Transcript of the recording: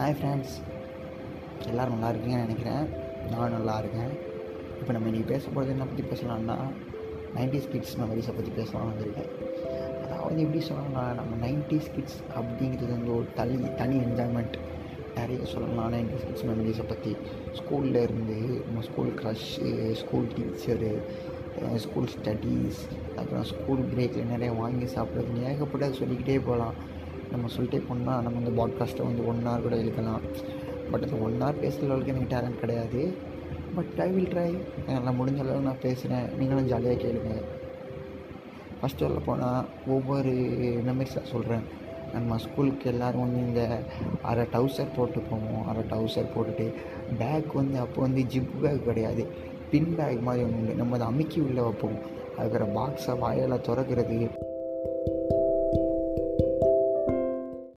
Hi friends எல்லோரும் நல்லா இருக்கீங்கன்னு நினைக்கிறேன். நான் நல்லா இருக்கேன். இப்போ நம்ம இன்றைக்கி பேச போகிறது என்ன பற்றி பேசலாம்னா நைன்டி ஸ்கிட்ஸ் மெமரிஸை பற்றி பேசலாம் வந்திருக்கேன். அதாவது எப்படி சொல்லலாம் நம்ம நைன்டி ஸ்கிட்ஸ் அப்படிங்கிறது வந்து ஒரு தனி தனி என்ஜாய்மெண்ட் நிறைய சொல்லலாம் நைன்டி ஸ்கிட்ஸ் மெமரிஸை பற்றி ஸ்கூலில் இருந்து நம்ம school crush school teacher school studies அப்புறம் ஸ்கூல் பிரேக்கில் நிறைய வாங்கி சாப்பிட்றது ஏகப்பட்ட சொல்லிக்கிட்டே போகலாம். நம்ம சொல்லிட்டே போனால் நம்ம வந்து பாட்காஸ்ட்டை வந்து ஒன் ஹவர் கூட இழுக்கலாம் பட் அது ஒன் ஹவர் பேசுகிற அளவுக்கு எனக்கு டேலண்ட் கிடையாது. பட் ஐ வில் ட்ரை என்னால் முடிஞ்ச அளவு நான் பேசுகிறேன் நீங்களும் ஜாலியாக கேளுங்க. ஃபஸ்ட்டு சொல்ல போனால் ஒவ்வொரு மெமரிஸாக சொல்கிறேன் நம்ம ஸ்கூலுக்கு எல்லோரும் வந்து இந்த அரை டவுசர் போட்டு போவோம். அரை டவுசர் போட்டுட்டு பேக் வந்து அப்போ வந்து ஜிப் பேக் கிடையாது. பின் பேக் மாதிரி ஒன்று உண்டு. நம்ம அதை அமுக்கி உள்ளே வைப்போம். அதுக்கிற பாக்ஸை வாயில் திறக்கிறது.